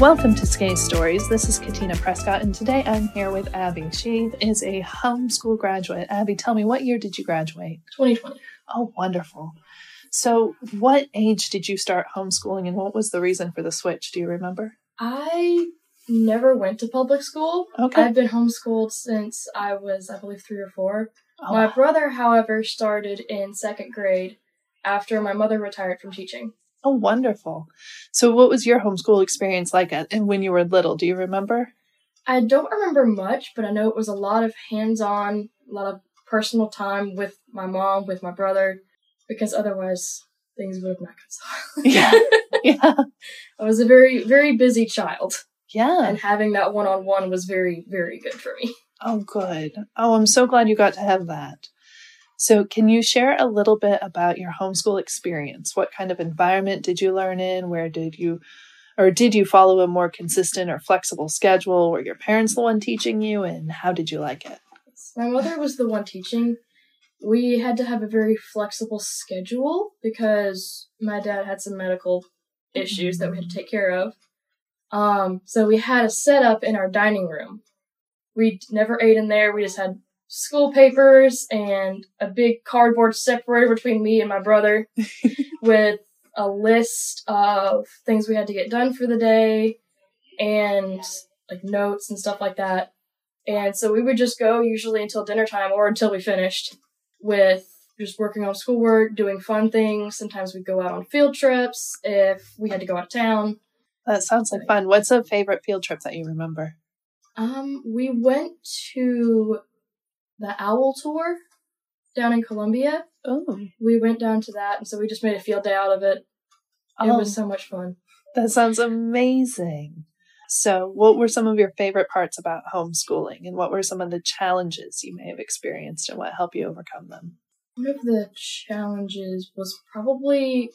Welcome to SCAIHS Stories. This is Katina Prescott, and today I'm here with Abby. She is a homeschool graduate. Abby, tell me, what year did you graduate? 2020. Oh, wonderful. So, what age did you start homeschooling, and what was the reason for the switch? Do you remember? I never went to public school. Okay. I've been homeschooled since I was, I believe, three or four. Oh, My brother, however, started in second grade after my mother retired from teaching. Oh, wonderful. So, what was your homeschool experience like at, and when you were little? Do you remember? I don't remember much, but I know it was a lot of hands on, a lot of personal time with my mom, with my brother, because otherwise things would have not gone so. Yeah. yeah. I was a very, very busy child, Yeah. and having that one on one was very, very good for me. Oh, good. Oh, I'm so glad you got to have that. So, can you share a little bit about your homeschool experience? What kind of environment did you learn in? Where did you, or did you follow a more consistent or flexible schedule? Were your parents the one teaching you, and how did you like it? My mother was the one teaching. We had to have a very flexible schedule because my dad had some medical issues that we had to take care of. Um, so we had a setup in our dining room. We never ate in there. We just had school papers and a big cardboard separator between me and my brother with a list of things we had to get done for the day and like notes and stuff like that. And so we would just go usually until dinner time or until we finished with just working on schoolwork, doing fun things. Sometimes we'd go out on field trips if we had to go out of town. That sounds like fun. What's a favorite field trip that you remember? Um, we went to the Owl Tour down in Columbia. Oh, We went down to that, and so we just made a field day out of it. It oh was um, so much fun. that sounds amazing. So, what were some of your favorite parts about homeschooling, and what were some of the challenges you may have experienced, and what helped you overcome them? One of the challenges was probably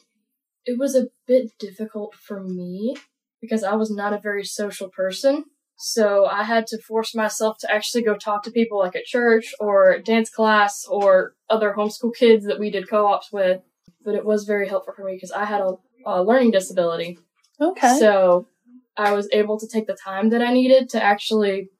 it was a bit difficult for me because I was not a very social person. So I had to force myself to actually go talk to people like at church or dance class or other homeschool kids that we did co-ops with. But it was very helpful for me because I had a, a learning disability. Okay. So I was able to take the time that I needed to actually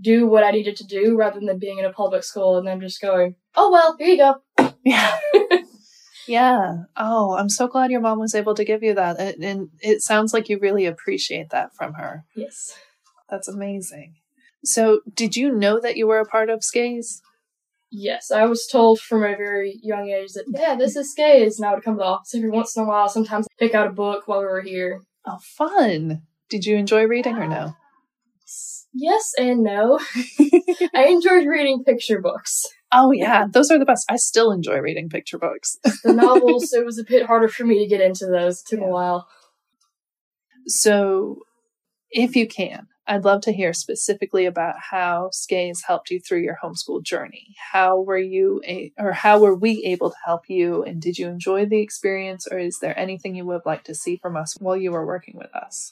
do what I needed to do rather than being in a public school and then just going, oh, well, here you go. Yeah. yeah. Oh, I'm so glad your mom was able to give you that. And- And it sounds like you really appreciate that from her. Yes. That's amazing. So, did you know that you were a part of SCAIHS? Yes, I was told from a very young age that, yeah, this is SCAIHS, and I would come to the office every once in a while, sometimes pick out a book while we were here. Oh, fun. Did you enjoy reading or no? Yes and no. I enjoyed reading picture books. Oh, yeah. Those are the best. I still enjoy reading picture books. The novels, it was a bit harder for me to get into those. It took Yeah. a while. So, if you can, I'd love to hear specifically about how SCAIHS helped you through your homeschool journey. How were you, a- or how were we able to help you? And did you enjoy the experience, or is there anything you would like to see from us while you were working with us?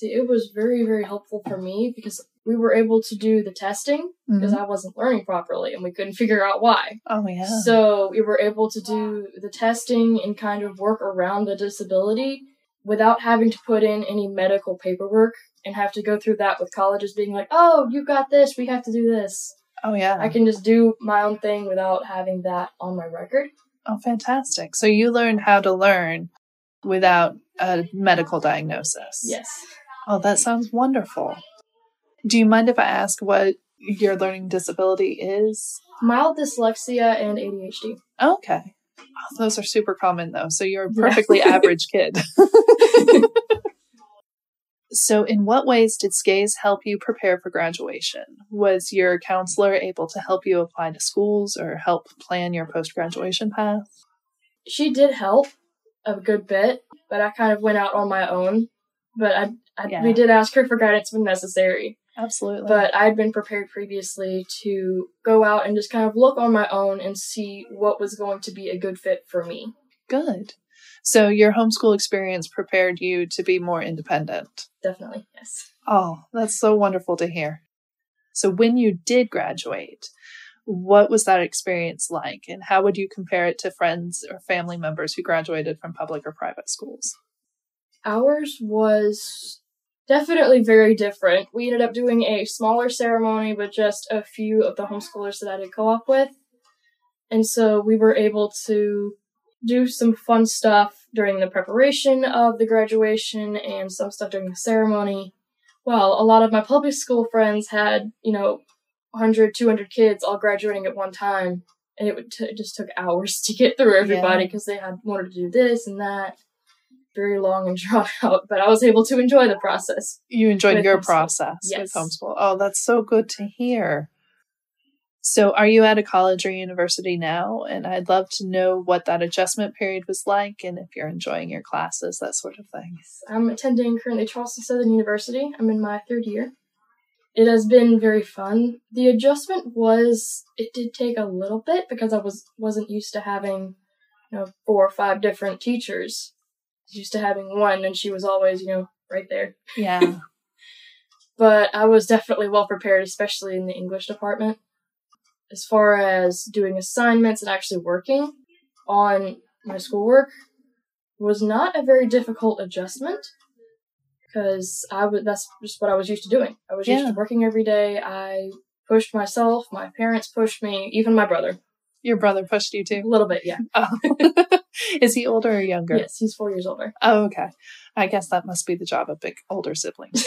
It was very, very helpful for me because we were able to do the testing because mm-hmm. I wasn't learning properly and we couldn't figure out why. Oh, yeah. So we were able to do the testing and kind of work around the disability without having to put in any medical paperwork and have to go through that with colleges being like, oh, you got this, we have to do this. oh, yeah. I can just do my own thing without having that on my record. Oh, fantastic. So you learned how to learn without a medical diagnosis. Yes. Oh, that sounds wonderful. Do you mind if I ask what your learning disability is? Mild dyslexia and ADHD. Okay. Oh, those are super common though. So you're a Yeah. perfectly average kid. so, in what ways did SCAIHS help you prepare for graduation? Was your counselor able to help you apply to schools or help plan your post graduation path? She did help a good bit, but I kind of went out on my own. But I, I Yeah. we did ask her for guidance when necessary. Absolutely. but I'd been prepared previously to go out and just kind of look on my own and see what was going to be a good fit for me. Good. So your homeschool experience prepared you to be more independent. Definitely, yes. Oh, that's so wonderful to hear. So when you did graduate, what was that experience like and how would you compare it to friends or family members who graduated from public or private schools? Ours was definitely very different. We ended up doing a smaller ceremony with just a few of the homeschoolers that I did co op with. And so we were able to do some fun stuff during the preparation of the graduation and some stuff during the ceremony. Well, a lot of my public school friends had, you know, 100, 200 kids all graduating at one time. And it, would t- it just took hours to get through everybody because yeah. they had wanted to do this and that. Very long and drawn out, but I was able to enjoy the process. You enjoyed your homeschool. process yes. with homeschool. Oh, that's so good to hear. So, are you at a college or university now? And I'd love to know what that adjustment period was like and if you're enjoying your classes, that sort of thing. I'm attending currently Charleston Southern University. I'm in my third year. It has been very fun. The adjustment was it did take a little bit because I was wasn't used to having you know four or five different teachers. Was used to having one and she was always, you know, right there. Yeah. but I was definitely well prepared, especially in the English department as far as doing assignments and actually working on my schoolwork was not a very difficult adjustment because I would that's just what I was used to doing. I was used to working every day. I pushed myself, my parents pushed me, even my brother. Your brother pushed you too? A little bit, yeah. Oh. Is he older or younger? Yes, he's four years older. Oh, okay. I guess that must be the job of big older siblings.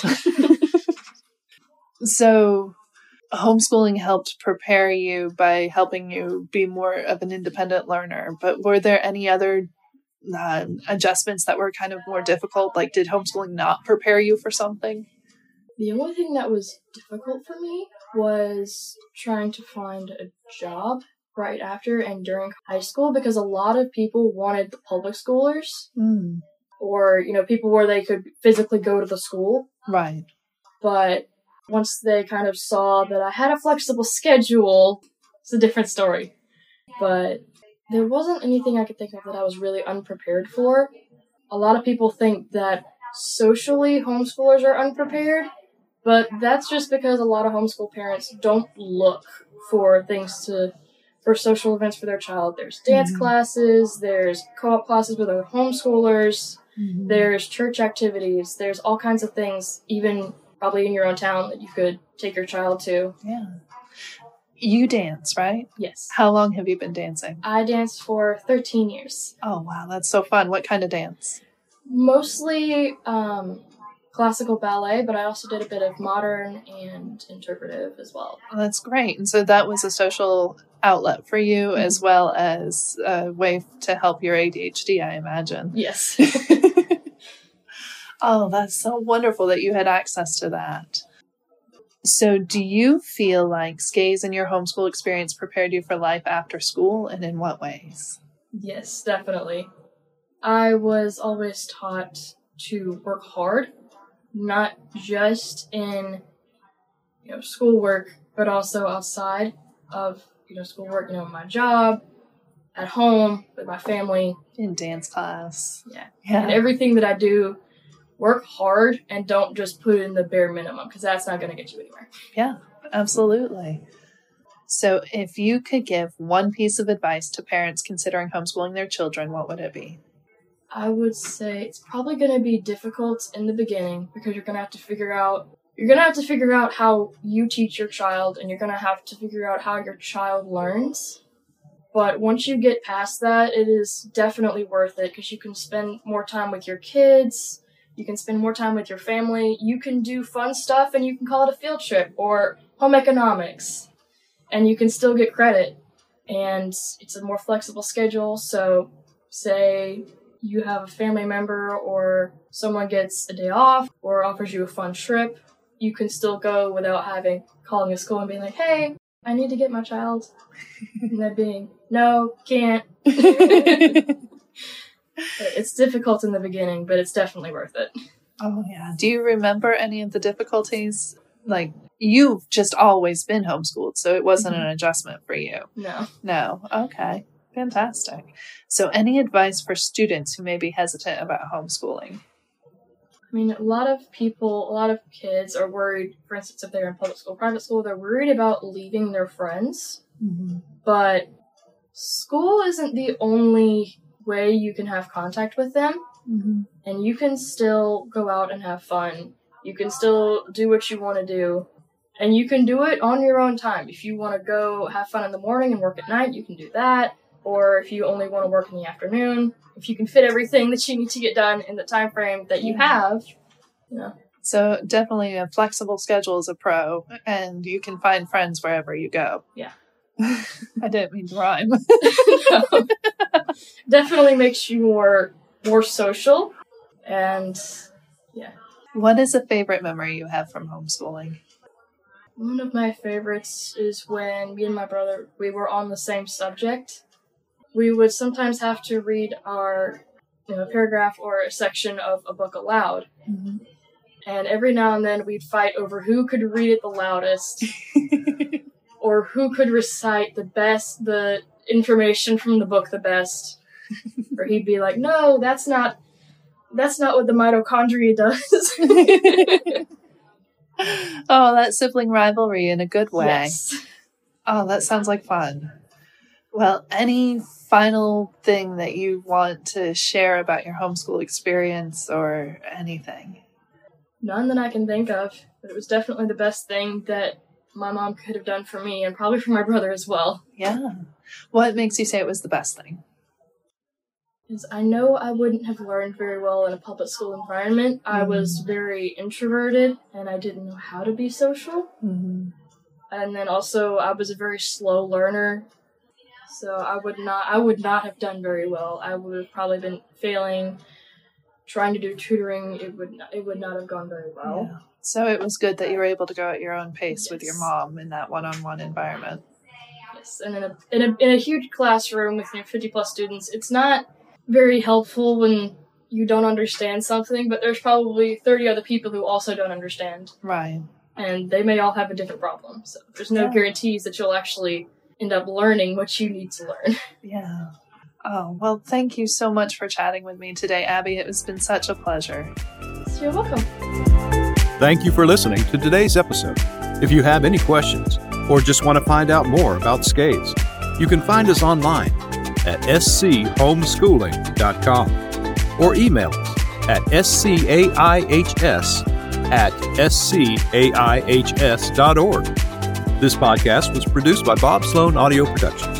so homeschooling helped prepare you by helping you be more of an independent learner. But were there any other uh, adjustments that were kind of more difficult? Like, did homeschooling not prepare you for something? The only thing that was difficult for me was trying to find a job right after and during high school because a lot of people wanted the public schoolers mm. or you know people where they could physically go to the school right but once they kind of saw that I had a flexible schedule, it's a different story. But there wasn't anything I could think of that I was really unprepared for. A lot of people think that socially homeschoolers are unprepared, but that's just because a lot of homeschool parents don't look for things to for social events for their child. There's dance mm-hmm. classes, there's co-op classes with other homeschoolers, mm-hmm. there's church activities, there's all kinds of things even probably in your own town that you could take your child to. Yeah. You dance, right? Yes. How long have you been dancing? I danced for 13 years. Oh, wow. That's so fun. What kind of dance? Mostly um, classical ballet, but I also did a bit of modern and interpretive as well. Oh, that's great. And so that was a social outlet for you mm-hmm. as well as a way to help your ADHD, I imagine. Yes. Oh, that's so wonderful that you had access to that. So, do you feel like SCAIHS and your homeschool experience prepared you for life after school, and in what ways? Yes, definitely. I was always taught to work hard, not just in you know schoolwork, but also outside of you know schoolwork. You know, my job, at home with my family, in dance class. Yeah, yeah, and everything that I do work hard and don't just put in the bare minimum because that's not going to get you anywhere. Yeah, absolutely. So, if you could give one piece of advice to parents considering homeschooling their children, what would it be? I would say it's probably going to be difficult in the beginning because you're going to have to figure out you're going to have to figure out how you teach your child and you're going to have to figure out how your child learns. But once you get past that, it is definitely worth it because you can spend more time with your kids you can spend more time with your family. You can do fun stuff and you can call it a field trip or home economics. And you can still get credit. And it's a more flexible schedule. So, say you have a family member or someone gets a day off or offers you a fun trip, you can still go without having calling a school and being like, hey, I need to get my child. and then being, no, can't. it's difficult in the beginning, but it's definitely worth it. Oh yeah. Do you remember any of the difficulties? Like you've just always been homeschooled, so it wasn't mm-hmm. an adjustment for you. No. No. Okay. Fantastic. So any advice for students who may be hesitant about homeschooling? I mean, a lot of people, a lot of kids are worried, for instance, if they're in public school, private school, they're worried about leaving their friends. Mm-hmm. But school isn't the only way you can have contact with them mm-hmm. and you can still go out and have fun You can still do what you want to do. And you can do it on your own time. If you want to go have fun in the morning and work at night, you can do that. Or if you only want to work in the afternoon, if you can fit everything that you need to get done in the time frame that you have, you know. So definitely a flexible schedule is a pro, and you can find friends wherever you go. Yeah. I didn't mean to rhyme. No. Definitely makes you more more social and yeah. what is a favorite memory you have from homeschooling? One of my favorites is when me and my brother we were on the same subject. We would sometimes have to read our you know, paragraph or a section of a book aloud. Mm-hmm. And every now and then we'd fight over who could read it the loudest or who could recite the best the information from the book the best. or he'd be like, "No, that's not that's not what the mitochondria does." oh, that sibling rivalry in a good way. Yes. Oh, that sounds like fun. Well, any final thing that you want to share about your homeschool experience or anything? None that I can think of, but it was definitely the best thing that my mom could have done for me and probably for my brother as well. Yeah. What makes you say it was the best thing? Is I know I wouldn't have learned very well in a public school environment. I was very introverted and I didn't know how to be social. Mm-hmm. And then also I was a very slow learner. So I would not I would not have done very well. I would have probably been failing trying to do tutoring. It would not, it would not have gone very well. Yeah. So it was good that you were able to go at your own pace with your mom in that one-on-one environment. Yes, and in a, in a in a huge classroom with you know, 50 plus students, it's not very helpful when you don't understand something, but there's probably 30 other people who also don't understand, Right. and they may all have a different problem. So there's no Yeah. guarantees that you'll actually end up learning what you need to learn. Yeah. Oh, well, thank you so much for chatting with me today, Abby. It has been such a pleasure. You're welcome. Thank you for listening to today's episode. If you have any questions or just want to find out more about SCAIHS, you can find us online at schomeschooling.com or email us at scaihs at scaihs.org. This podcast was produced by Bob Slone Audio Production.